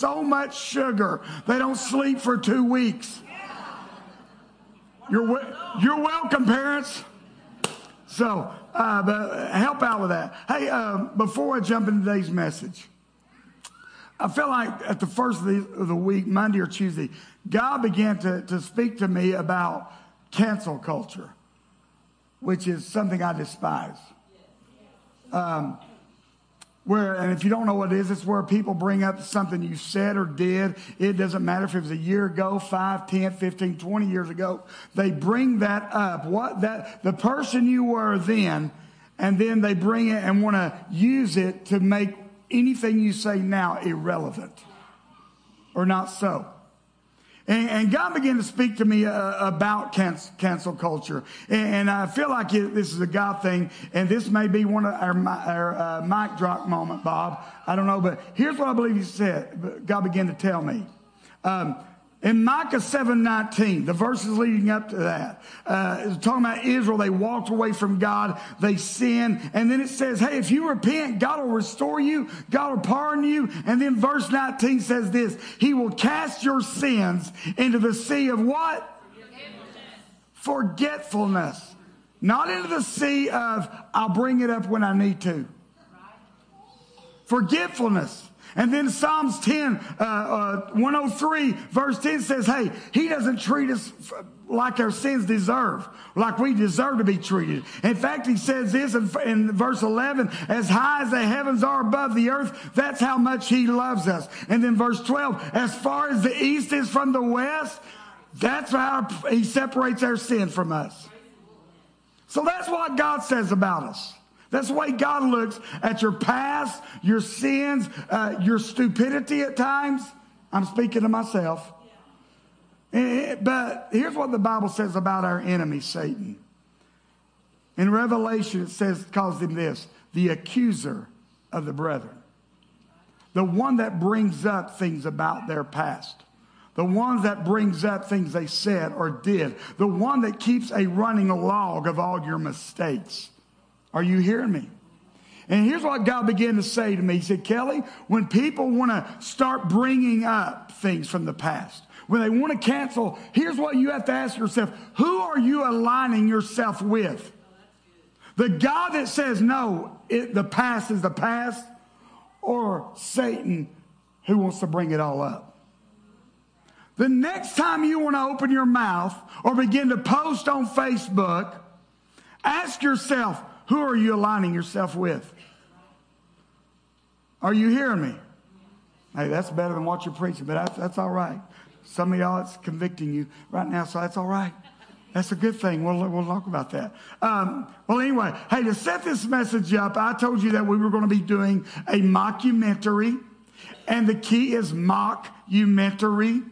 so much sugar they don't sleep for two weeks. You're, you're welcome, parents. So, uh, but help out with that. Hey, uh, before I jump into today's message, I feel like at the first of the, of the week, Monday or Tuesday, God began to, to speak to me about cancel culture, which is something I despise. Um, where, and if you don't know what it is, it's where people bring up something you said or did. It doesn't matter if it was a year ago, 5, 10, 15, 20 years ago. They bring that up. What that, the person you were then, and then they bring it and want to use it to make anything you say now irrelevant or not so. And, God began to speak to me uh, about cancel, culture. And, I feel like this is a God thing. And this may be one of our, our uh, mic drop moment, Bob. I don't know. But here's what I believe he said. God began to tell me. Um, in Micah 7:19, the verses leading up to that, uh, talking about Israel. They walked away from God, they sinned, and then it says, "Hey, if you repent, God will restore you, God will pardon you." And then verse 19 says this: He will cast your sins into the sea of what? Forgetfulness. Forgetfulness. Not into the sea of I'll bring it up when I need to. Forgetfulness. And then Psalms 10, uh, uh, 103, verse 10 says, Hey, he doesn't treat us like our sins deserve, like we deserve to be treated. In fact, he says this in, in verse 11, as high as the heavens are above the earth, that's how much he loves us. And then verse 12, as far as the east is from the west, that's how he separates our sin from us. So that's what God says about us. That's the way God looks at your past, your sins, uh, your stupidity at times. I'm speaking to myself. Eh, but here's what the Bible says about our enemy, Satan. In Revelation, it says, calls him this the accuser of the brethren. The one that brings up things about their past. The one that brings up things they said or did. The one that keeps a running log of all your mistakes. Are you hearing me? And here's what God began to say to me. He said, Kelly, when people want to start bringing up things from the past, when they want to cancel, here's what you have to ask yourself Who are you aligning yourself with? The God that says, no, it, the past is the past, or Satan who wants to bring it all up? The next time you want to open your mouth or begin to post on Facebook, ask yourself, who are you aligning yourself with? Are you hearing me? Hey, that's better than what you're preaching, but that's, that's all right. Some of y'all, it's convicting you right now, so that's all right. That's a good thing. We'll, we'll talk about that. Um, well, anyway, hey, to set this message up, I told you that we were going to be doing a mockumentary, and the key is mockumentary.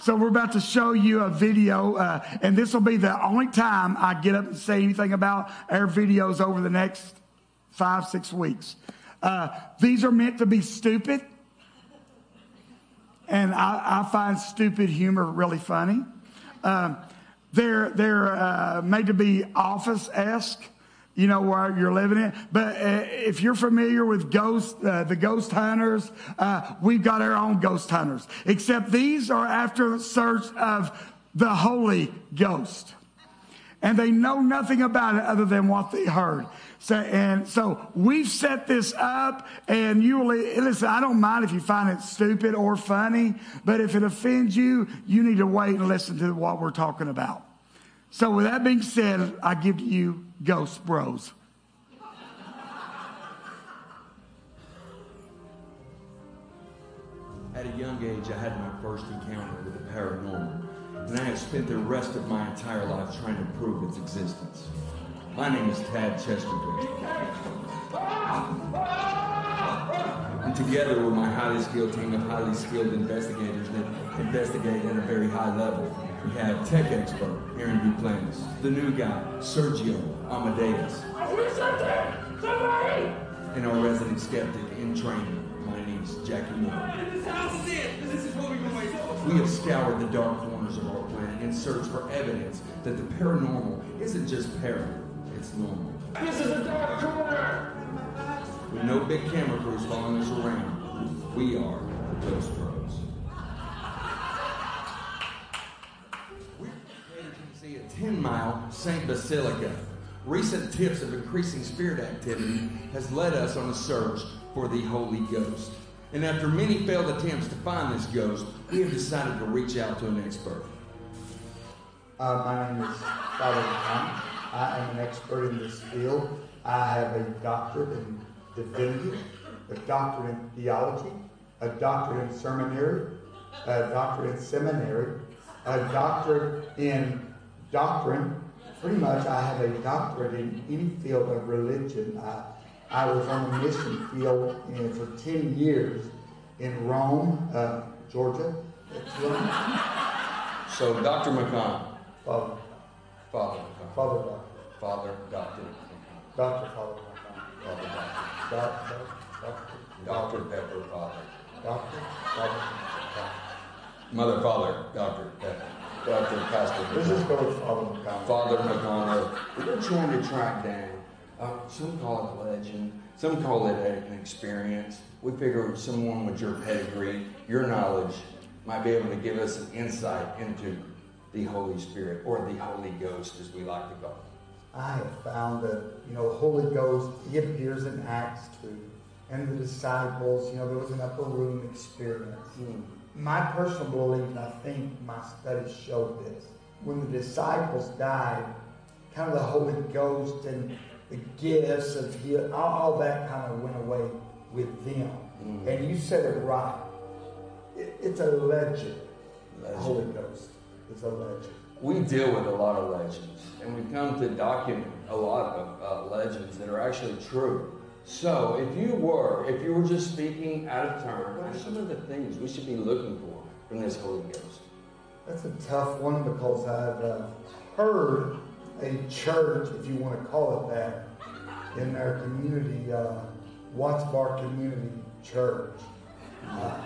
So we're about to show you a video, uh, and this will be the only time I get up and say anything about our videos over the next five, six weeks. Uh, these are meant to be stupid, and I, I find stupid humor really funny. Uh, they're they're uh, made to be office esque you know, where you're living in. But uh, if you're familiar with ghost, uh, the ghost hunters, uh, we've got our own ghost hunters. Except these are after search of the Holy Ghost. And they know nothing about it other than what they heard. So, and so we've set this up and you will, listen, I don't mind if you find it stupid or funny, but if it offends you, you need to wait and listen to what we're talking about. So with that being said, I give to you Ghost Bros. At a young age, I had my first encounter with the paranormal, and I have spent the rest of my entire life trying to prove its existence. My name is Tad Chesterton. And together with my highly skilled team of highly skilled investigators that investigate at a very high level, we have tech expert Aaron Duplantis, the new guy Sergio Amadeus, and our resident skeptic in training, my niece Jackie Moore. We have scoured the dark corners of our planet in search for evidence that the paranormal isn't just paranormal, it's normal. This is a dark corner! With no big camera crews following us around, we are the Ghost Bros. 10 mile St. Basilica. Recent tips of increasing spirit activity has led us on a search for the Holy Ghost. And after many failed attempts to find this ghost, we have decided to reach out to an expert. Uh, my name is Father Tom. I am an expert in this field. I have a doctorate in divinity, a doctorate in theology, a doctorate in seminary, a doctorate in seminary, a doctorate in doctrine. Pretty much, I have a doctorate in any field of religion. I, I was on the mission field in, for 10 years in Rome, uh, Georgia. So, Dr. McConnell, Father, Father McConnell, Father, Doctor, Father, Doctor, Doctor, Father, McConnell. Father, Doctor, Doctor, Doctor. Pepper, Father, Doctor, Father, Mother, Father, Dr. Pepper, Dr. Pastor Let's just McConnell. go Father McConnell. Father McConnell, we're trying to track down. Uh, some call it a legend, some call it an experience. We figure someone with your pedigree, your knowledge, might be able to give us an insight into the Holy Spirit or the Holy Ghost, as we like to call it. I have found that, you know, the Holy Ghost, he appears in Acts 2. And the disciples, you know, there was an upper room experience. My personal belief, and I think my studies showed this, when the disciples died, kind of the Holy Ghost and the gifts of healing, all, all that kind of went away with them. And you said it right. It, it's a legend. The Legend. Holy Ghost is a legend. We deal with a lot of legends, and we've come to document a lot of uh, legends that are actually true. So, if you were, if you were just speaking out of turn, what are some of the things we should be looking for from this Holy Ghost? That's a tough one because I've uh, heard a church, if you want to call it that, in our community, uh, Watts Bar Community Church. Uh,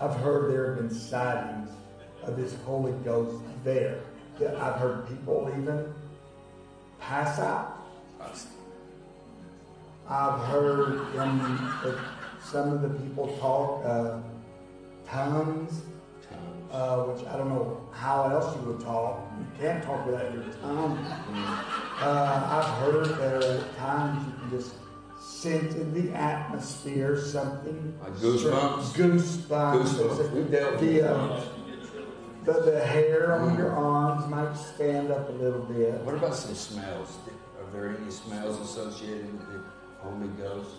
I've heard there have been sightings of this Holy Ghost there. I've heard people even pass out. I've heard some of the people talk uh, tongues, uh, which I don't know how else you would talk. You can't talk without your tongue. Uh, I've heard that at times you can just sense in the atmosphere something. Like goosebumps? Goosebumps. Goosebumps. We've dealt with the, uh, the, the hair on your arms might stand up a little bit. What about some smells? Are there any smells associated with the Holy Ghost?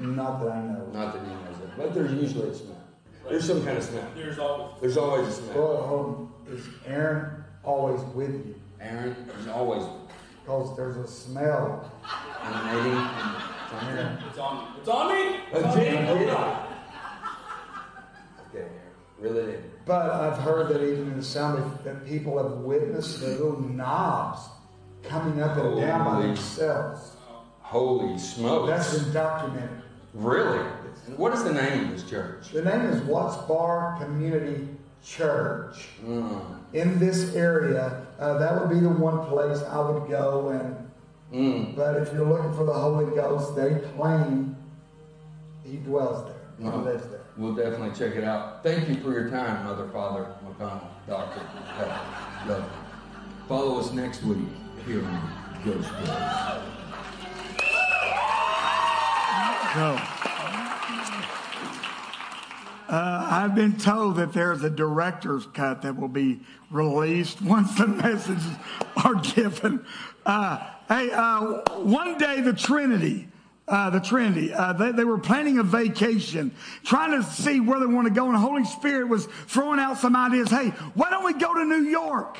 Not that I know. Not that he knows of, but there's usually a smell. There's some kind of smell. There's always. There's always a smell. Well, hold on. is Aaron always with you? Aaron is always Because there's a smell. emanating from Aaron. It's on me. It's on me. It's on me. Hold oh, on. Okay, reel it in. But I've heard that even in the sound that people have witnessed the little knobs coming up and down by themselves. Holy smokes. That's been documented. Really? And what is the name of this church? The name is Watts Bar Community Church. Mm. In this area, uh, that would be the one place I would go. And Mm. but if you're looking for the Holy Ghost, they claim He dwells there. He lives there. We'll definitely check it out. Thank you for your time, Mother, Father, McConnell, Doctor. Love. Follow us next week here on Ghost Stories. So, uh, I've been told that there's a director's cut that will be released once the messages are given. Uh, hey, uh, one day the Trinity. Uh, the Trinity. Uh, they, they were planning a vacation, trying to see where they want to go, and the Holy Spirit was throwing out some ideas. Hey, why don't we go to New York?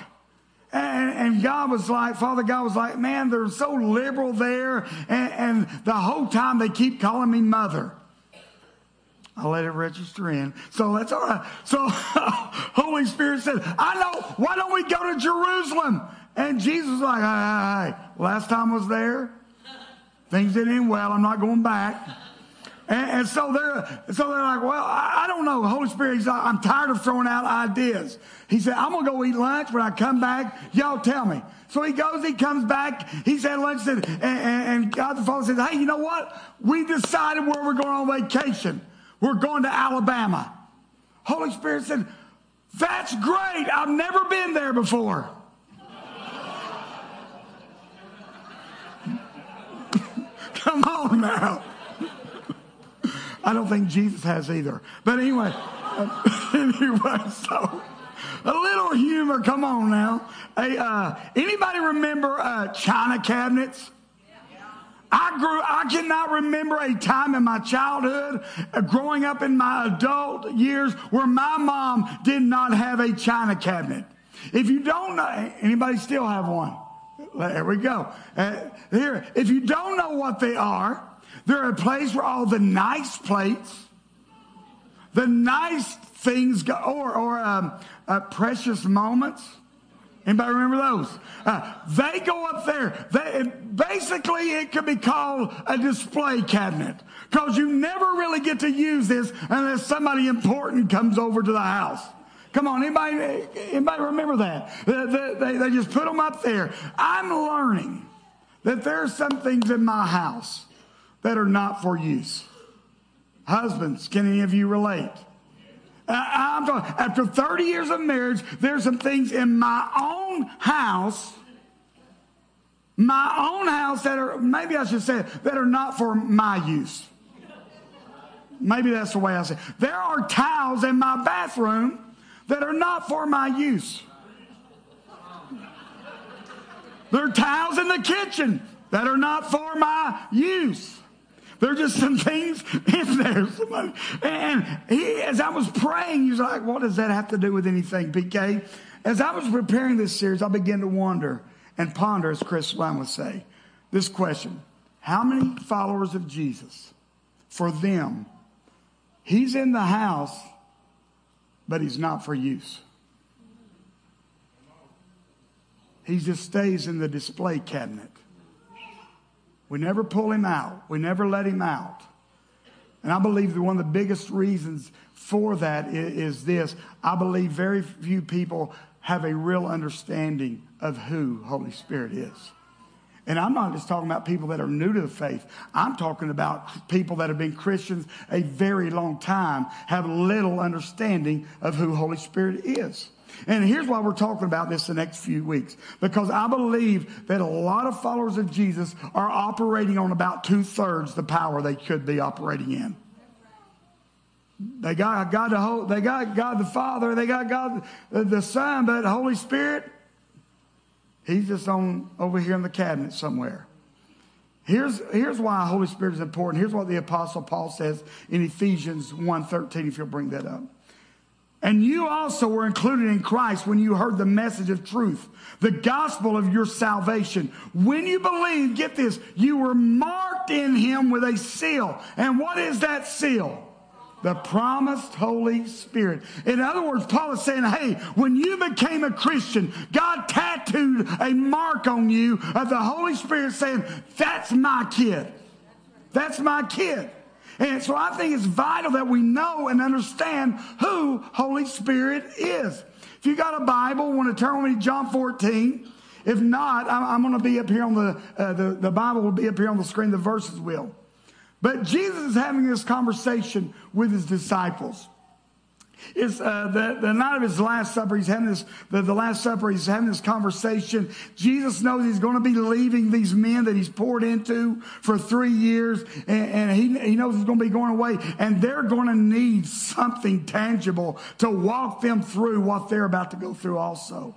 And, and God was like, Father God was like, man, they're so liberal there. And, and the whole time they keep calling me mother. I let it register in. So that's all right. So Holy Spirit said, I know, why don't we go to Jerusalem? And Jesus was like, hey, hey, hey, last time I was there, things didn't end well. I'm not going back. And, and so they're so they're like, well, I, I don't know. Holy Spirit, he's like, I'm tired of throwing out ideas. He said, I'm gonna go eat lunch. When I come back, y'all tell me. So he goes, he comes back, he's had lunch, and, and, and God the Father says, Hey, you know what? We decided where we're going on vacation. We're going to Alabama. Holy Spirit said, That's great. I've never been there before. Come on now. I don't think Jesus has either. But anyway, anyway, so a little humor. Come on now. Hey, uh, anybody remember uh, china cabinets? I grew, I cannot remember a time in my childhood, uh, growing up in my adult years, where my mom did not have a china cabinet. If you don't know, anybody still have one? There we go. Uh, here, if you don't know what they are, they're a place where all the nice plates, the nice things go, or, or um, uh, precious moments. Anybody remember those? Uh, they go up there. They, basically, it could be called a display cabinet because you never really get to use this unless somebody important comes over to the house. Come on, anybody, anybody remember that? They, they, just put them up there. I'm learning that there are some things in my house that are not for use. Husbands, can any of you relate? I'm talking, after 30 years of marriage, there's some things in my own house, my own house that are, maybe I should say, it, that are not for my use. Maybe that's the way I say it. There are towels in my bathroom that are not for my use. There are towels in the kitchen that are not for my use. There are just some things in there. Somebody, and he, as I was praying, he's like, what does that have to do with anything, PK? As I was preparing this series, I began to wonder and ponder, as Chris Lyon would say, this question. How many followers of Jesus, for them, he's in the house, but he's not for use? He just stays in the display cabinet. We never pull him out. We never let him out. And I believe that one of the biggest reasons for that is, is, this. I believe very few people have a real understanding of who Holy Spirit is. And I'm not just talking about people that are new to the faith. I'm talking about people that have been Christians a very long time, have little understanding of who Holy Spirit is. And here's why we're talking about this the next few weeks. Because I believe that a lot of followers of Jesus are operating on about two thirds the power they could be operating in. They got God the whole, they got God the Father, they got God the Son, but Holy Spirit, He's just on over here in the cabinet somewhere. Here's, here's why Holy Spirit is important. Here's what the Apostle Paul says in Ephesians 1.13, if you'll bring that up. And you also were included in Christ when you heard the message of truth, the gospel of your salvation. When you believed, get this, you were marked in him with a seal. And what is that seal? The promised Holy Spirit. In other words, Paul is saying, hey, when you became a Christian, God tattooed a mark on you of the Holy Spirit saying, that's my kid. That's my kid. And so I think it's vital that we know and understand who Holy Spirit is. If you got a Bible, want to turn with me to John 14. If not, I'm, going to be up here on the, uh, the, the Bible will be up here on the screen, the verses will. But Jesus is having this conversation with his disciples is uh, the, the night of his last supper. He's having this, the, the last supper, he's having this conversation. Jesus knows he's going to be leaving these men that he's poured into for three years, and, and he, he knows he's going to be going away, and they're going to need something tangible to walk them through what they're about to go through also.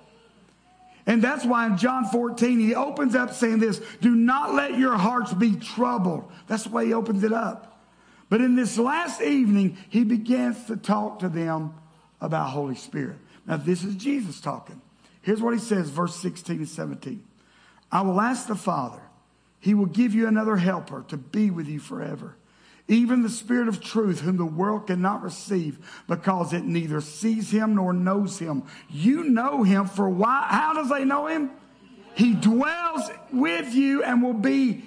And that's why in John 14, he opens up saying this Do not let your hearts be troubled. That's the way he opens it up. But in this last evening, he begins to talk to them about Holy Spirit. Now, this is Jesus talking. Here's what he says, verse 16 and 17. I will ask the Father, he will give you another helper to be with you forever. Even the Spirit of truth, whom the world cannot receive because it neither sees him nor knows him. You know him for why? How does they know him? He dwells with you and will be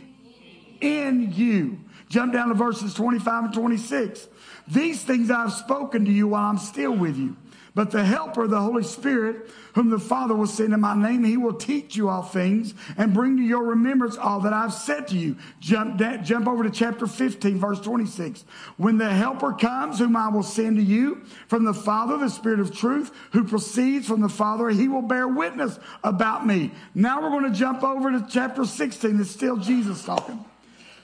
in you. Jump down to verses 25 and 26. These things I've spoken to you while I'm still with you. But the Helper, the Holy Spirit, whom the Father will send in my name, he will teach you all things and bring to your remembrance all that I've said to you. Jump, jump over to chapter 15, verse 26. When the Helper comes, whom I will send to you from the Father, the Spirit of truth, who proceeds from the Father, he will bear witness about me. Now we're going to jump over to chapter 16. It's still Jesus talking.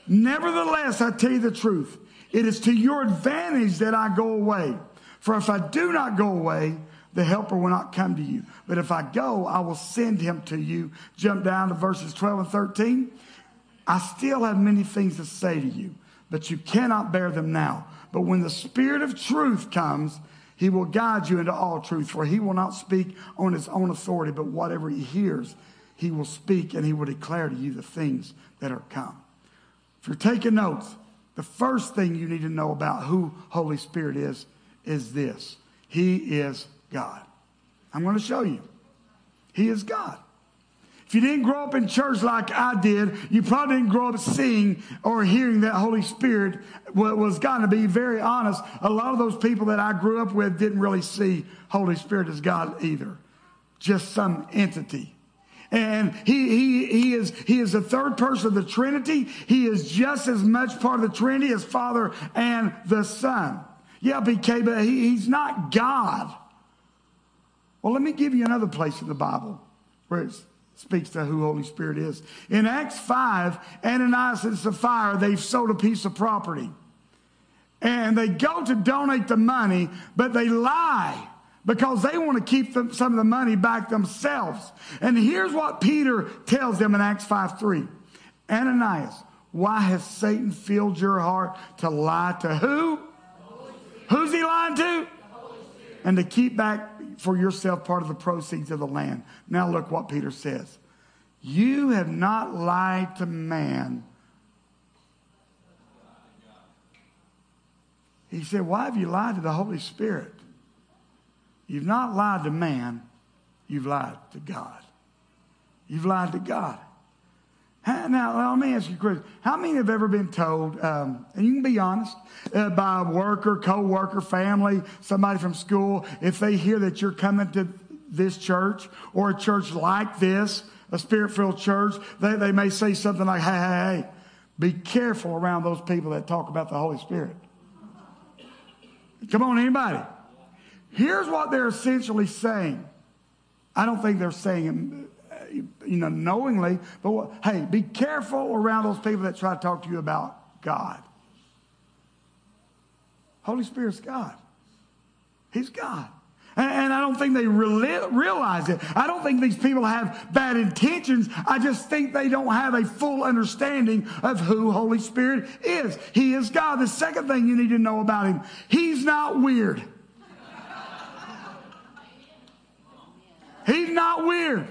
Nevertheless, I tell you the truth. It is to your advantage that I go away. For if I do not go away, the helper will not come to you. But if I go, I will send him to you. Jump down to verses 12 and 13. I still have many things to say to you, but you cannot bear them now. But when the Spirit of truth comes, he will guide you into all truth, for he will not speak on his own authority, but whatever he hears, he will speak and he will declare to you the things that are come. If you're taking notes, the first thing you need to know about who Holy Spirit is is this He is God. I'm going to show you. He is God. If you didn't grow up in church like I did, you probably didn't grow up seeing or hearing that Holy Spirit was God. To be very honest, a lot of those people that I grew up with didn't really see Holy Spirit as God either, just some entity. And he, he, he, is, he is the third person of the Trinity. He is just as much part of the Trinity as Father and the Son. Yeah, PK, but he, he's not God. Well, let me give you another place in the Bible where it speaks to who Holy Spirit is. In Acts 5, Ananias and Sapphira, they've sold a piece of property. And they go to donate the money, but they lie because they want to keep them, some of the money back themselves. And here's what Peter tells them in Acts 5 3. Ananias, why has Satan filled your heart to lie to who? To? And to keep back for yourself part of the proceeds of the land. Now look what Peter says. You have not lied to man. He said, Why have you lied to the Holy Spirit? You've not lied to man, you've lied to God. You've lied to God. Now, let me ask you a question. How many have ever been told, um, and you can be honest, uh, by a worker, co worker, family, somebody from school, if they hear that you're coming to this church or a church like this, a spirit filled church, they, they may say something like, hey, hey, hey, be careful around those people that talk about the Holy Spirit. Come on, anybody. Here's what they're essentially saying. I don't think they're saying you know, knowingly. But hey, be careful around those people that try to talk to you about God. Holy Spirit's God. He's God. And, I don't think they realize it. I don't think these people have bad intentions. I just think they don't have a full understanding of who Holy Spirit is. He is God. The second thing you need to know about him, he's not weird. He's not weird.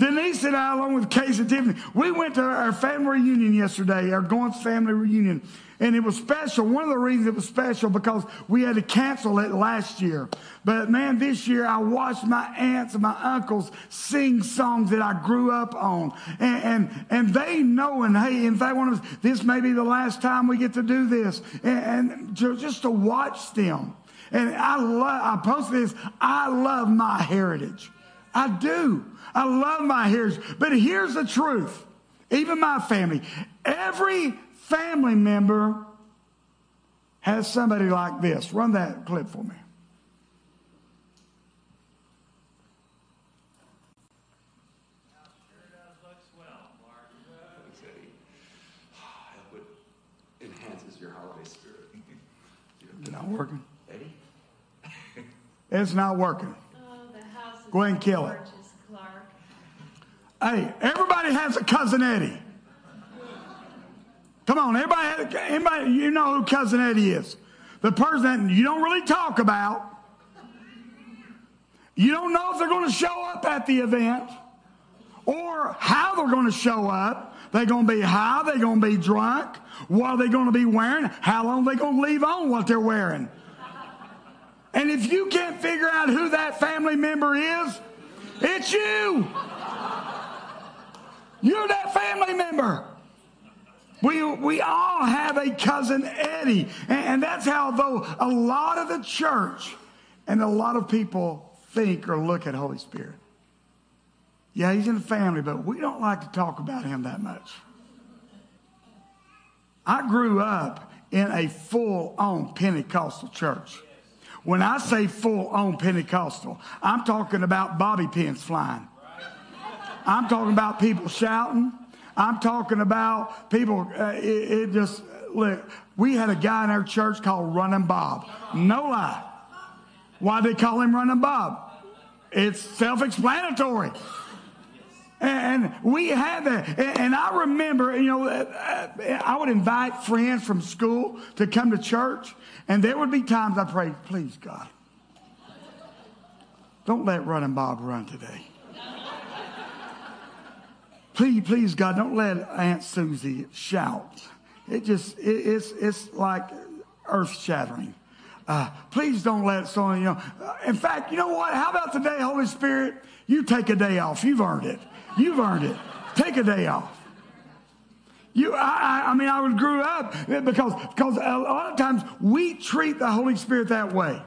Denise and I, along with Case and Tiffany, we went to our family reunion yesterday, our Goins family reunion. And it was special. One of the reasons it was special because we had to cancel it last year. But man, this year I watched my aunts and my uncles sing songs that I grew up on. And, and, and they know, and hey, in fact, one of this may be the last time we get to do this. And, and just to watch them. And I love, I posted this, I love my heritage. I do. I love my heritage. But here's the truth. Even my family, every family member has somebody like this. Run that clip for me. I hope it enhances your holiday spirit. Is it not working. Eddie? It's not working. Go ahead and kill it. Hey, everybody has a cousin Eddie. Come on, everybody, everybody, you know who cousin Eddie is. The person that you don't really talk about. You don't know if they're going to show up at the event or how they're going to show up. They're going to be high, they're going to be drunk. What are they going to be wearing? How long are they going to leave on what they're wearing? And if you can't figure out who that family member is, it's you. You're that family member. We, we all have a cousin Eddie. And, and that's how, though, a lot of the church And a lot of people think or look at Holy Spirit. Yeah, he's in the family, but we don't like to talk about him that much. I grew up in a full on Pentecostal church. When I say full on Pentecostal, I'm talking about bobby pins flying. I'm talking about people shouting. I'm talking about people, uh, it, it, just, look, we had a guy in our church called Running Bob. No lie. Why they call him Running Bob? It's self explanatory. And we had that. And I remember, you know, I would invite friends from school to come to church. And there would be times I prayed, please, God, don't let Running Bob run today. Please, please, God, don't let Aunt Susie shout. It just, it, it's, it's like earth shattering. Uh, please don't let someone, you know. In fact, you know what? How about today, Holy Spirit? You take a day off. You've earned it. You've earned it. Take a day off. You, I, I mean, I was grew up because, because a lot of times we treat the Holy Spirit that way.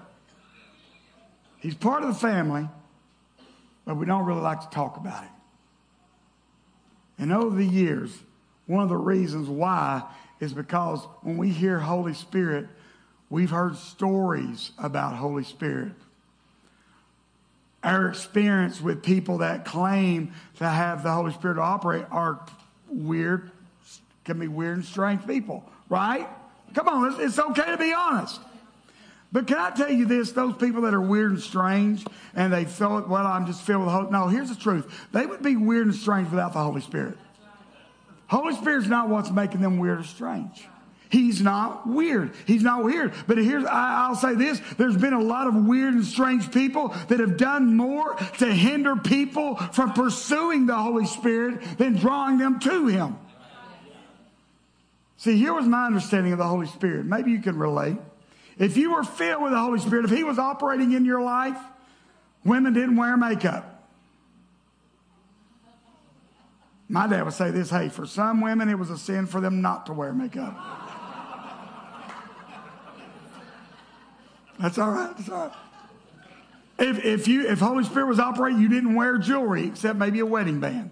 He's part of the family, but we don't really like to talk about it. And over the years, one of the reasons why is because when we hear Holy Spirit, we've heard stories about Holy Spirit our experience with people that claim to have the Holy Spirit to operate are weird, can be weird and strange people, right? Come on, it's, okay to be honest. But can I tell you this? Those people that are weird and strange and they thought, well, I'm just filled with Holy No, here's the truth. They would be weird and strange without the Holy Spirit. Holy Spirit's not what's making them weird or strange. He's not weird. He's not weird. But here's, I, will say this. There's been a lot of weird and strange people that have done more to hinder people from pursuing the Holy Spirit than drawing them to Him. See, here was my understanding of the Holy Spirit. Maybe you can relate. If you were filled with the Holy Spirit, if He was operating in your life, women didn't wear makeup. My dad would say this hey, for some women, it was a sin for them not to wear makeup. That's all right. That's all right. If, if, you, if Holy Spirit was operating, you didn't wear jewelry except maybe a wedding band.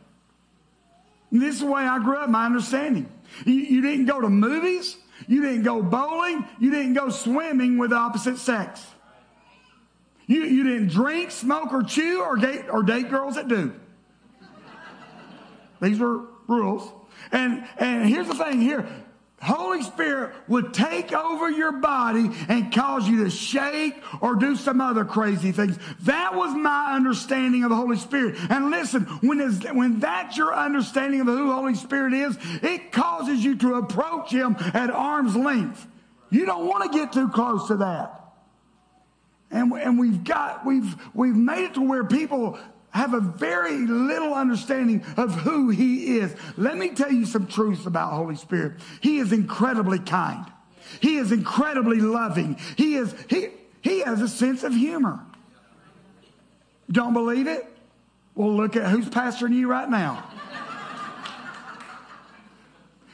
And this is the way I grew up, my understanding. You, you didn't go to movies. You didn't go bowling. You didn't go swimming with the opposite sex. You, you didn't drink, smoke, or chew, or date, or date girls that do. These were rules. And, and here's the thing here Holy Spirit would take over your body and cause you to shake or do some other crazy things. That was my understanding of the Holy Spirit. And listen, when, when that's your understanding of who the Holy Spirit is, it causes you to approach Him at arm's length. You don't want to get too close to that. And, and we've got, we've, we've made it to where people have a very little understanding of who he is. Let me tell you some truths about Holy Spirit. He is incredibly kind. He is incredibly loving. He is he he has a sense of humor. Don't believe it? Well, look at who's pastoring you right now.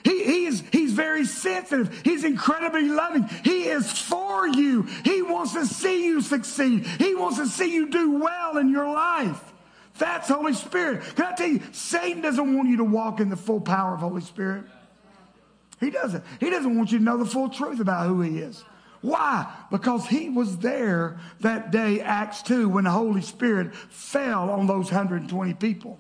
He, he is, he's very sensitive. He's incredibly loving. He is for you. He wants to see you succeed. He wants to see you do well in your life. That's Holy Spirit. Can I tell you, Satan doesn't want you to walk in the full power of Holy Spirit. He doesn't. He doesn't want you to know the full truth about who he is. Why? Because he was there that day, Acts 2, when the Holy Spirit fell on those 120 people.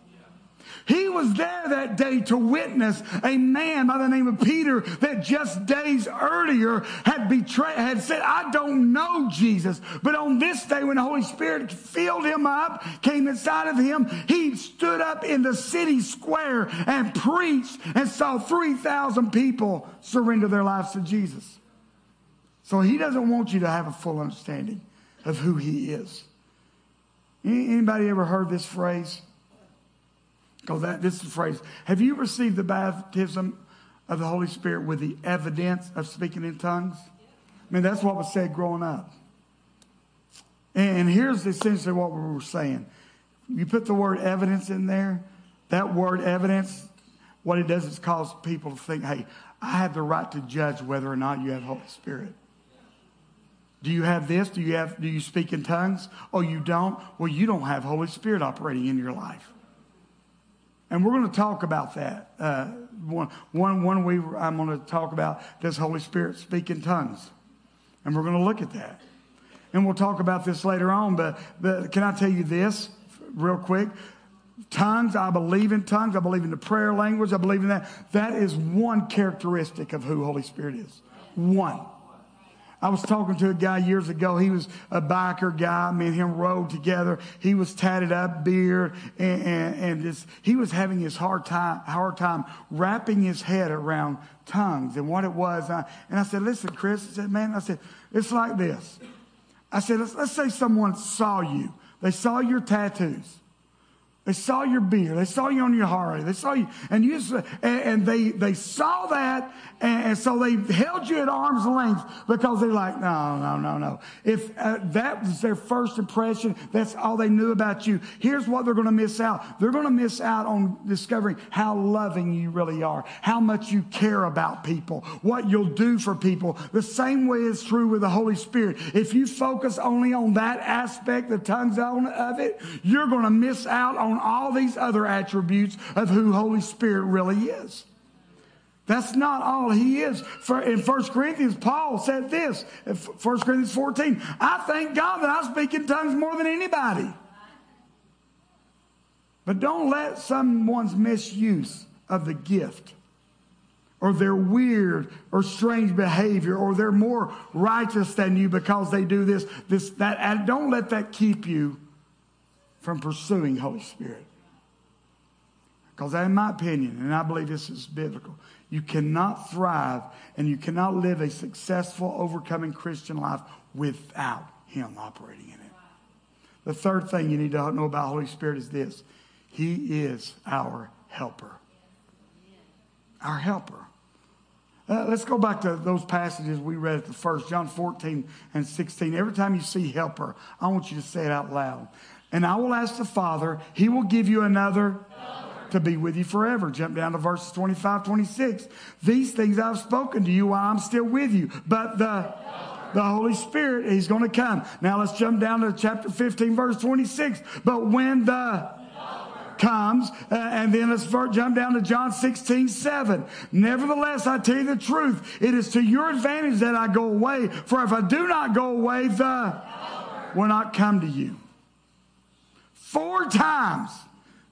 He was there that day to witness a man by the name of Peter that just days earlier had betrayed, had said, I don't know Jesus. But on this day, when the Holy Spirit filled him up, came inside of him, he stood up in the city square and preached and saw 3,000 people surrender their lives to Jesus. So he doesn't want you to have a full understanding of who he is. Anybody ever heard this phrase? Because that this is the phrase. Have you received the baptism of the Holy Spirit with the evidence of speaking in tongues? I mean, that's what was said growing up. And here's essentially what we were saying. You put the word evidence in there, that word evidence, what it does is cause people to think, hey, I have the right to judge whether or not you have Holy Spirit. Do you have this? Do you have do you speak in tongues? Oh, you don't? Well, you don't have Holy Spirit operating in your life. And we're going to talk about that. Uh, one, one, one week, I'm going to talk about does Holy Spirit speak in tongues? And we're going to look at that. And we'll talk about this later on. But, but can I tell you this real quick? Tongues, I believe in tongues. I believe in the prayer language. I believe in that. That is one characteristic of who Holy Spirit is. One. I was talking to a guy years ago. He was a biker guy. Me and him rode together. He was tatted up, beard, and, and, and just, he was having his hard time, hard time wrapping his head around tongues and what it was. I, and I said, listen, Chris, I said, man, I said, it's like this. I said, let's, let's say someone saw you. They saw your tattoos. They saw your beard. They saw you on your Harley. They saw you, and you, and, they they saw that, and, and, so they held you at arm's length because they're like, no, no, no, no. If uh, that was their first impression, that's all they knew about you. Here's what they're going to miss out. They're going to miss out on discovering how loving you really are, how much you care about people, what you'll do for people. The same way is true with the Holy Spirit. If you focus only on that aspect, the tongues of it, you're going to miss out on on all these other attributes of who Holy Spirit really is. That's not all he is. For in 1 Corinthians, Paul said this, 1 Corinthians 14, I thank God that I speak in tongues more than anybody. But don't let someone's misuse of the gift or their weird or strange behavior or they're more righteous than you because they do this, this, that, don't let that keep you from pursuing Holy Spirit. Because in my opinion, and I believe this is biblical, you cannot thrive and you cannot live a successful, overcoming Christian life without Him operating in it. The third thing you need to know about Holy Spirit is this He is our helper. Our helper. Uh, let's go back to those passages we read at the first, John 14 and 16. Every time you see helper, I want you to say it out loud. And I will ask the Father, He will give you another to be with you forever. Jump down to verses 25, 26. These things I've spoken to you while I'm still with you. But the, the Holy Spirit, He's going to come. Now let's jump down to chapter 15, verse 26. But when the comes, uh, and then let's jump down to John 16, 7. Nevertheless, I tell you the truth, it is to your advantage that I go away, for if I do not go away, the will not come to you. Four times,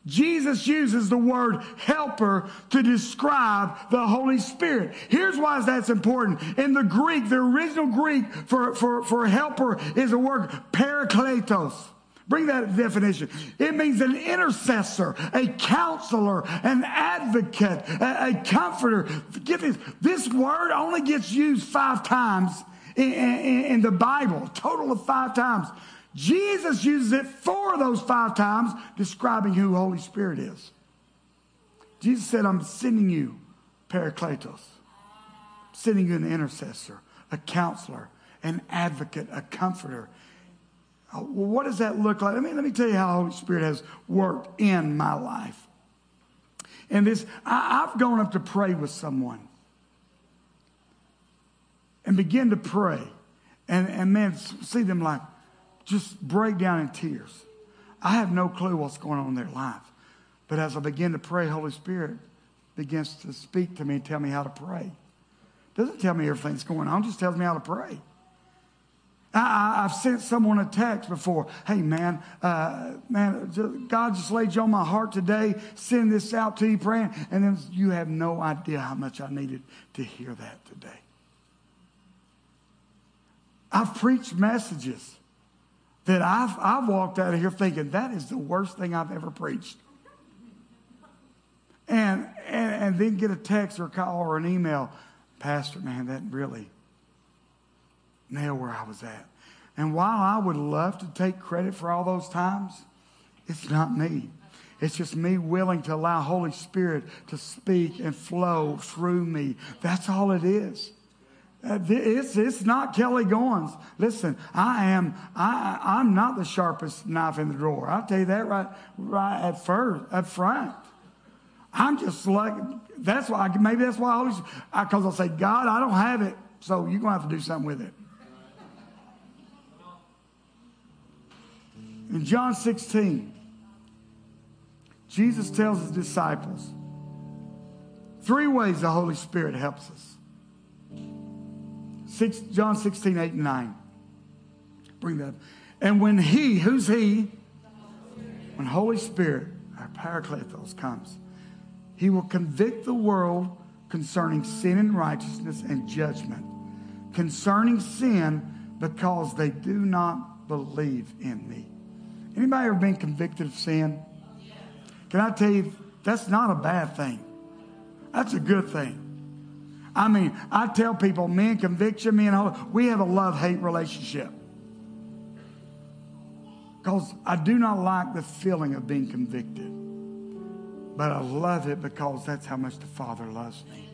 Jesus uses the word helper to describe the Holy Spirit. Here's why that's important. In the Greek, the original Greek for, for, for helper is a word parakletos. Bring that definition. It means an intercessor, a counselor, an advocate, a, a comforter. Get this. This word only gets used five times in, in, in the Bible, total of five times. Jesus uses it four of those five times, describing who Holy Spirit is. Jesus said, I'm sending you Parakletos, sending you an intercessor, a counselor, an advocate, a comforter. Uh, what does that look like? Let me, let me tell you how Holy Spirit has worked in my life. And this, I, I've gone up to pray with someone and begin to pray. And, and man, see them like, just break down in tears. I have no clue what's going on in their life. But as I begin to pray, Holy Spirit begins to speak to me and tell me how to pray. Doesn't tell me everything's going on, just tells me how to pray. I, have sent someone a text before. Hey, man, uh, man, God just laid you on my heart today. Send this out to you praying. And then you have no idea how much I needed to hear that today. I've preached messages that I've, I've walked out of here thinking that is the worst thing I've ever preached. And, and, and then get a text or a call or an email, Pastor, man, that really nailed where I was at. And while I would love to take credit for all those times, it's not me. It's just me willing to allow Holy Spirit to speak and flow through me. That's all it is. Uh, it's, it's not Kelly Goins. Listen, I am, I, I'm not the sharpest knife in the drawer. I'll tell you that right, right at first, up front. I'm just like, that's why, maybe that's why I always, because I'll say, God, I don't have it, so you're to have to do something with it. In John 16, Jesus tells his disciples three ways the Holy Spirit helps us. Six, John 16, 8, and 9. Bring that up. And when he, who's he? When Holy Spirit, our Parakletos, comes, he will convict the world concerning sin and righteousness and judgment. Concerning sin, because they do not believe in me. Anybody ever been convicted of sin? Can I tell you, that's not a bad thing. That's a good thing. I mean, I tell people, me and conviction, me and we have a love hate relationship. Because I do not like the feeling of being convicted. But I love it because that's how much the Father loves me.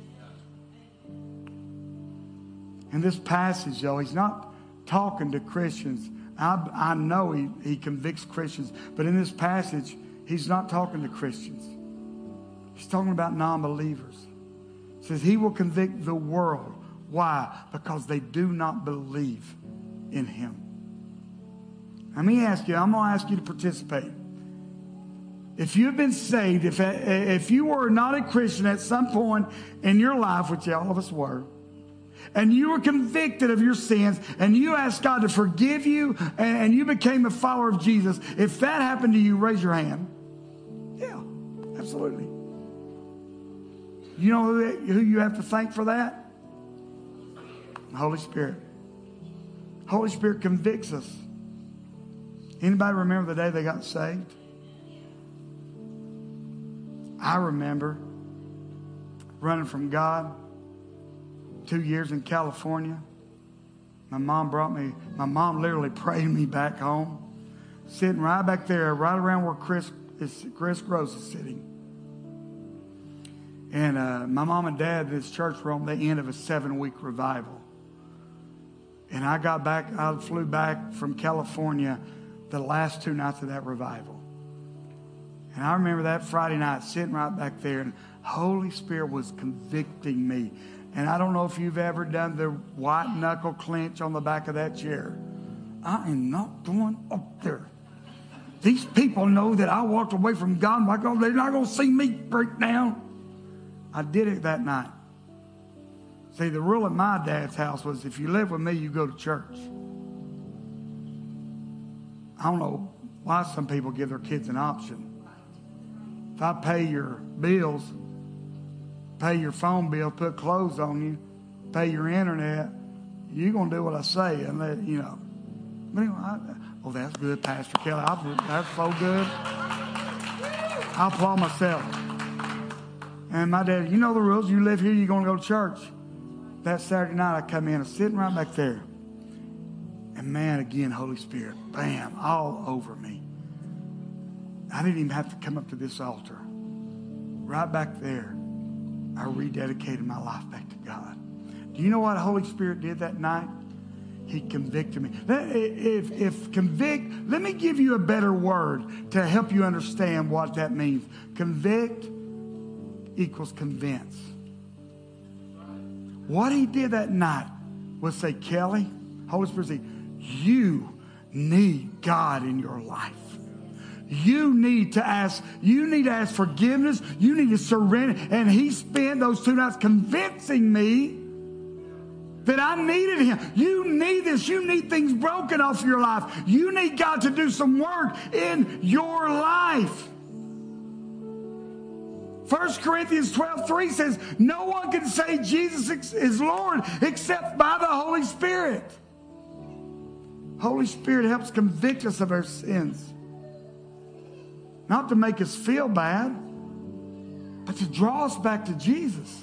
In this passage, though, he's not talking to Christians. I, I know he, he convicts Christians, but in this passage, he's not talking to Christians. He's talking about non believers. Says he will convict the world. Why? Because they do not believe in him. Let me ask you, I'm going to ask you to participate. If you've been saved, if, if you were not a Christian at some point in your life, which all of us were, and you were convicted of your sins and you asked God to forgive you and, you became a follower of Jesus, if that happened to you, raise your hand. You know who, who you have to thank for that? The Holy Spirit. Holy Spirit convicts us. Anybody remember the day they got saved? I remember running from God two years in California. My mom brought me, my mom literally prayed me back home, sitting right back there, right around where Chris, is, Chris Gross is sitting. And uh, my mom and dad, this church were on the end of a seven week revival. And I got back, I flew back from California the last two nights of that revival. And I remember that Friday night sitting right back there, and Holy Spirit was convicting me and I don't know if you've ever done the white knuckle clench on the back of that chair. I am not going up there. These people know that I walked away from God. My God, they're not going to see me break down. I did it that night. See, the rule at my dad's house was if you live with me, you go to church. I don't know why some people give their kids an option. If I pay your bills, pay your phone bill, put clothes on you, pay your internet, you're going to do what I say. And let, you know. But anyway, I, oh, that's good, Pastor Kelly. I, that's so good. I applaud myself. And my dad, you know the rules. You live here, you're going to go to church. That Saturday night, I come in, I'm sitting right back there. And man, again, Holy Spirit, bam, all over me. I didn't even have to come up to this altar. Right back there. I rededicated my life back to God. Do you know what Holy Spirit did that night? He convicted me. If, if convict, let me give you a better word to help you understand what that means. Convict equals convince. What he did that night was say, Kelly, Holy Spirit say, you need God in your life. You need to ask, you need to ask forgiveness. You need to surrender. And he spent those two nights convincing me that I needed him. You need this. You need things broken off your life. You need God to do some work in your life. 1 Corinthians 12 3 says, No one can say Jesus is Lord except by the Holy Spirit. Holy Spirit helps convict us of our sins. Not to make us feel bad, but to draw us back to Jesus.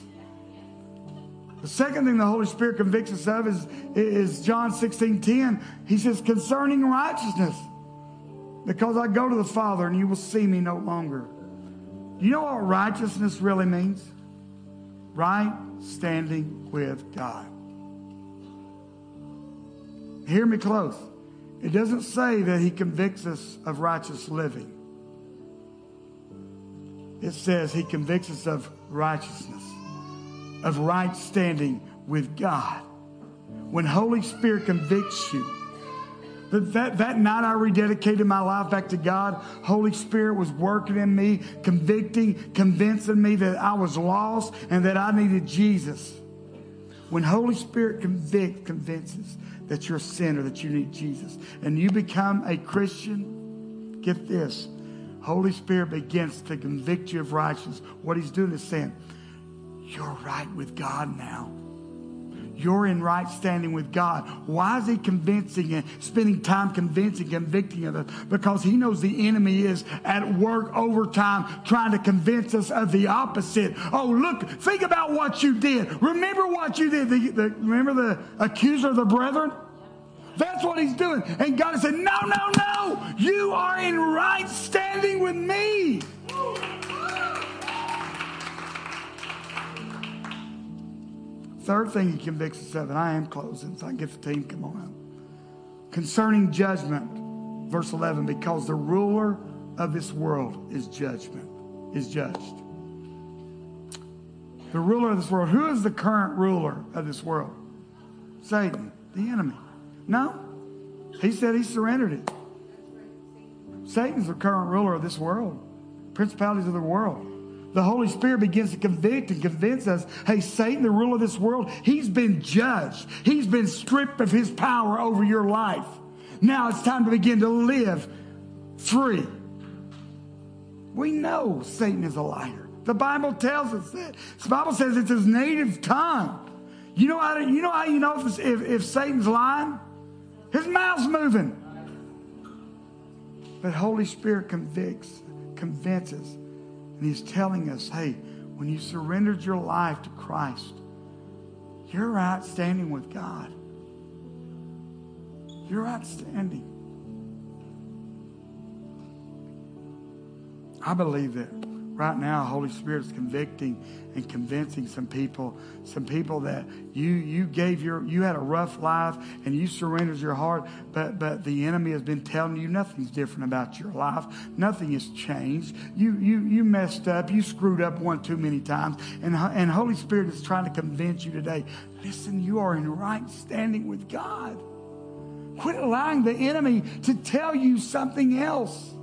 The second thing the Holy Spirit convicts us of is, is John 16 10. He says, concerning righteousness, because I go to the Father and you will see me no longer. You know what righteousness really means? Right standing with God. Hear me close. It doesn't say that He convicts us of righteous living it says he convicts us of righteousness, of right standing with God. When Holy Spirit convicts you, That, that, that night I rededicated my life back to God. Holy Spirit was working in me, convicting, convincing me that I was lost and that I needed Jesus. When Holy Spirit convict, convinces that you're a sinner, that you need Jesus, and you become a Christian, get this. Holy Spirit begins to convict you of righteousness. What he's doing is saying, You're right with God now. You're in right standing with God. Why is he convincing and spending time convincing, convicting of us? Because he knows the enemy is at work overtime trying to convince us of the opposite. Oh, look, think about what you did. Remember what you did. The, the, remember the accuser of the brethren? That's what he's doing. And God said, No, no, no. You are in right standing with me. Third thing he convicts us of, and I am closing, so I get the team come on up. Concerning judgment, verse 11, because the ruler of this world is judgment, is judged. The ruler of this world. Who is the current ruler of this world? Satan, the enemy. No. He said he surrendered it. Satan's the current ruler of this world, principalities of the world the Holy Spirit begins to convict and convince us hey, Satan, the ruler of this world, he's been judged. He's been stripped of his power over your life. Now it's time to begin to live free. We know Satan is a liar. The Bible tells us that. The Bible says it's his native tongue. You know how, you, know, how you know if, if, if Satan's lying? His mouth's moving. But Holy Spirit convicts, convinces and he's telling us, hey, when you surrendered your life to Christ, you're right standing with God. You're outstanding. I believe that right now holy spirit is convicting and convincing some people some people that you you gave your you had a rough life and you surrendered your heart but but the enemy has been telling you nothing's different about your life. Nothing has changed. You you you messed up. You screwed up one too many times. And and holy spirit is trying to convince you today listen you are in right standing with god. Quit allowing the enemy to tell you something else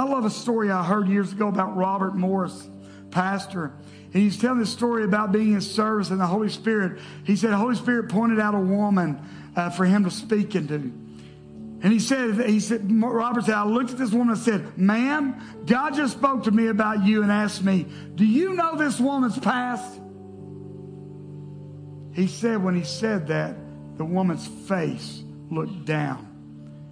I love a story I heard years ago about Robert Morris, pastor. And he's telling this story about being in service and the Holy Spirit. He said, the Holy Spirit pointed out a woman uh, for him to speak into. And he said, he said, Robert said, I looked at this woman and said, ma'am, God just spoke to me about you and asked me, do you know this woman's past? He said, when he said that, the woman's face looked down.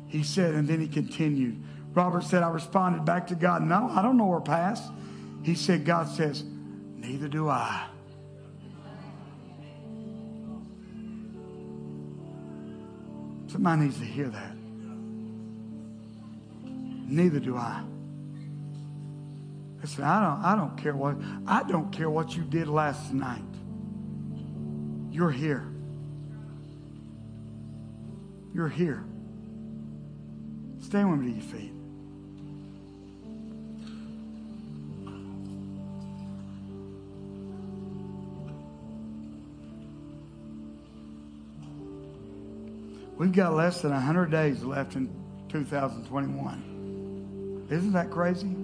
He said, and then he continued, Robert said, I responded back to God, No, I don't know her past. He said, God says, Neither do I. Somebody needs to hear that. Neither do I. Listen, I don't, I don't care what I don't care what you did last night. You're here. You're here. Stand with me to your feet. We've got less than 100 days left in 2021. Isn't that crazy?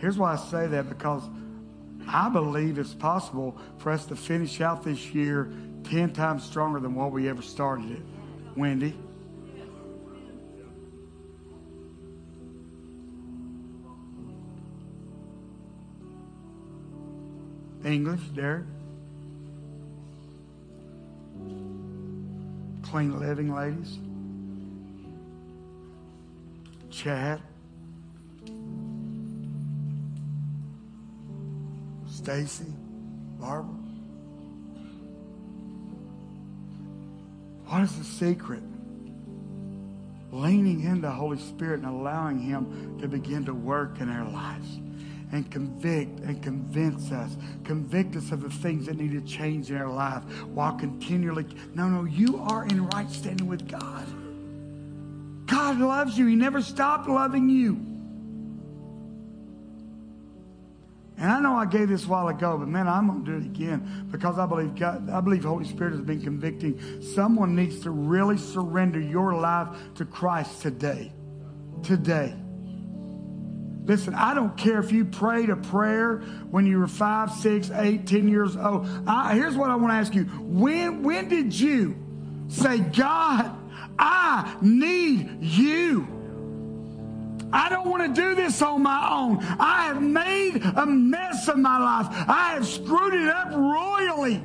Here's why I say that because I believe it's possible for us to finish out this year 10 times stronger than what we ever started it. Wendy. English, Derek. Clean living, ladies. Chad. Stacy. Barbara. What is the secret? Leaning into the Holy Spirit and allowing Him to begin to work in our lives and convict and convince us. Convict us of the things that need to change in our life while continually. No, no, you are in right standing with God. God loves you. He never stopped loving you. And I know I gave this a while ago, but man, I'm going to do it again because I believe God, I believe Holy Spirit has been convicting. Someone needs to really surrender your life to Christ today. Today. Listen, I don't care if you prayed a prayer when you were five, six, eight, ten years old. I, here's what I want to ask you. When, when did you say, God, I need you? I don't want to do this on my own. I have made a mess of my life. I have screwed it up royally.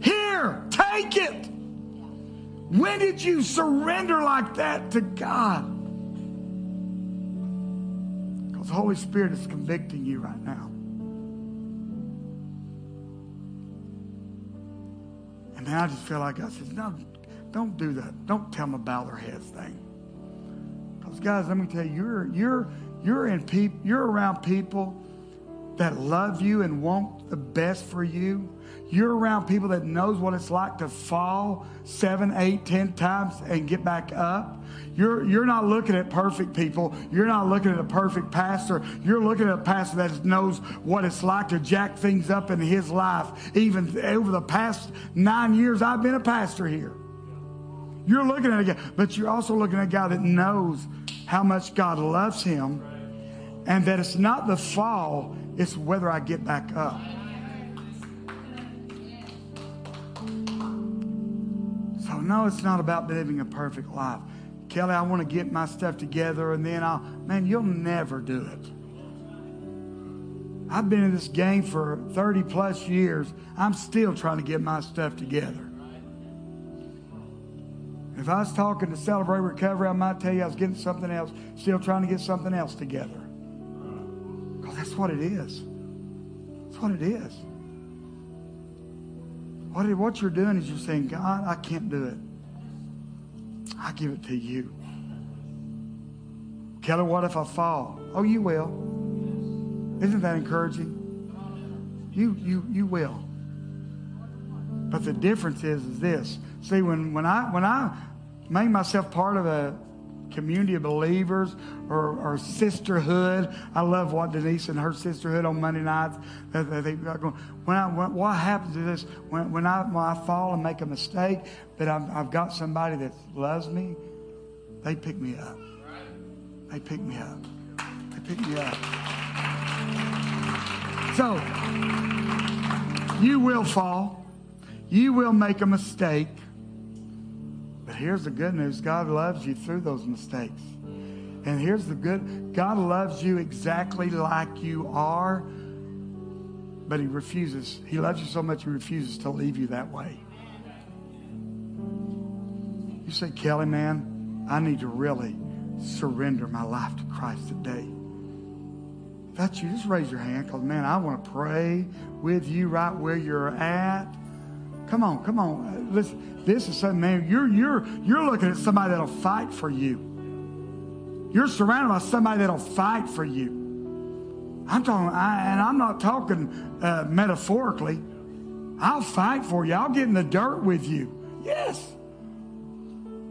Here, take it. When did you surrender like that to God? Because the Holy Spirit is convicting you right now. And then I just feel like I said, no, don't do that. Don't tell them about their heads thing. Because guys, let me tell you, you're you're you're in people you're around people that love you and want the best for you. You're around people that knows what it's like to fall seven, eight, ten times and get back up. You're, you're not looking at perfect people. You're not looking at a perfect pastor. You're looking at a pastor that knows what it's like to jack things up in his life. Even over the past nine years, I've been a pastor here. You're looking at a guy, but you're also looking at a guy that knows how much God loves him and that it's not the fall, it's whether I get back up. No, it's not about living a perfect life. Kelly, I want to get my stuff together and then I'll, man, you'll never do it. I've been in this game for 30 plus years. I'm still trying to get my stuff together. If I was talking to Celebrate Recovery, I might tell you I was getting something else, still trying to get something else together. Because that's what it is. That's what it is. What, what you're doing is you're saying, God, I can't do it. I give it to you. Kelly, what if I fall? Oh, you will. Isn't that encouraging? You, you, you will. But the difference is, is this. See, when, when I when I made myself part of a community of believers or, or sisterhood, I love what Denise and her sisterhood on Monday nights. They, they, going, when I, when, what happens is this: when, when I when I fall and make a mistake, but I've, I've got somebody that loves me, they pick me up. They pick me up. They pick me up. So you will fall. You will make a mistake. Here's the good news God loves you through those mistakes. And here's the good God loves you exactly like you are, but He refuses. He loves you so much, He refuses to leave you that way. You say, Kelly, man, I need to really surrender my life to Christ today. If that's you, just raise your hand because, man, I want to pray with you right where you're at. Come on, come on. Listen, this is something, man. You're you're you're looking at somebody that'll fight for you. You're surrounded by somebody that'll fight for you. I'm talking, I, and I'm not talking uh, metaphorically. I'll fight for you. I'll get in the dirt with you. Yes.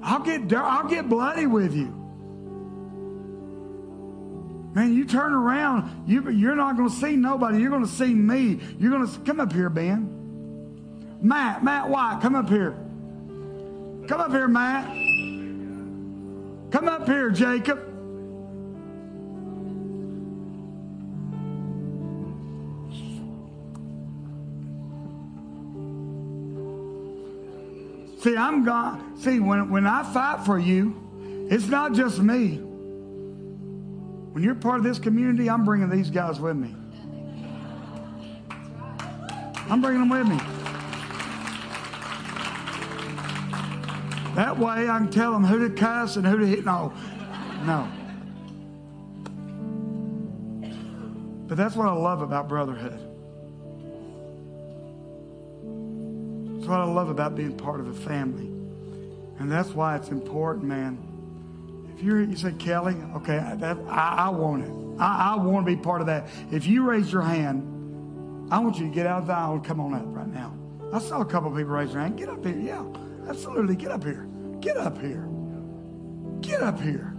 I'll get dirt. I'll get bloody with you. Man, you turn around, you, you're not going to see nobody. You're going to see me. You're going to come up here, Ben. Matt, Matt White, come up here. Come up here, Matt. Come up here, Jacob. See, I'm gone. See, when, when I fight for you, it's not just me. When you're part of this community, I'm bringing these guys with me. I'm bringing them with me. That way I can tell them who to cuss and who to hit. No, no. But that's what I love about brotherhood. That's what I love about being part of a family. And that's why it's important, man. If you're, you say, Kelly, okay, that, I, I want it. I, I want to be part of that. If you raise your hand, I want you to get out of the aisle and come on up right now. I saw a couple of people raise their hand. Get up here. Yeah. Absolutely. Get up here. Get up here. Get up here.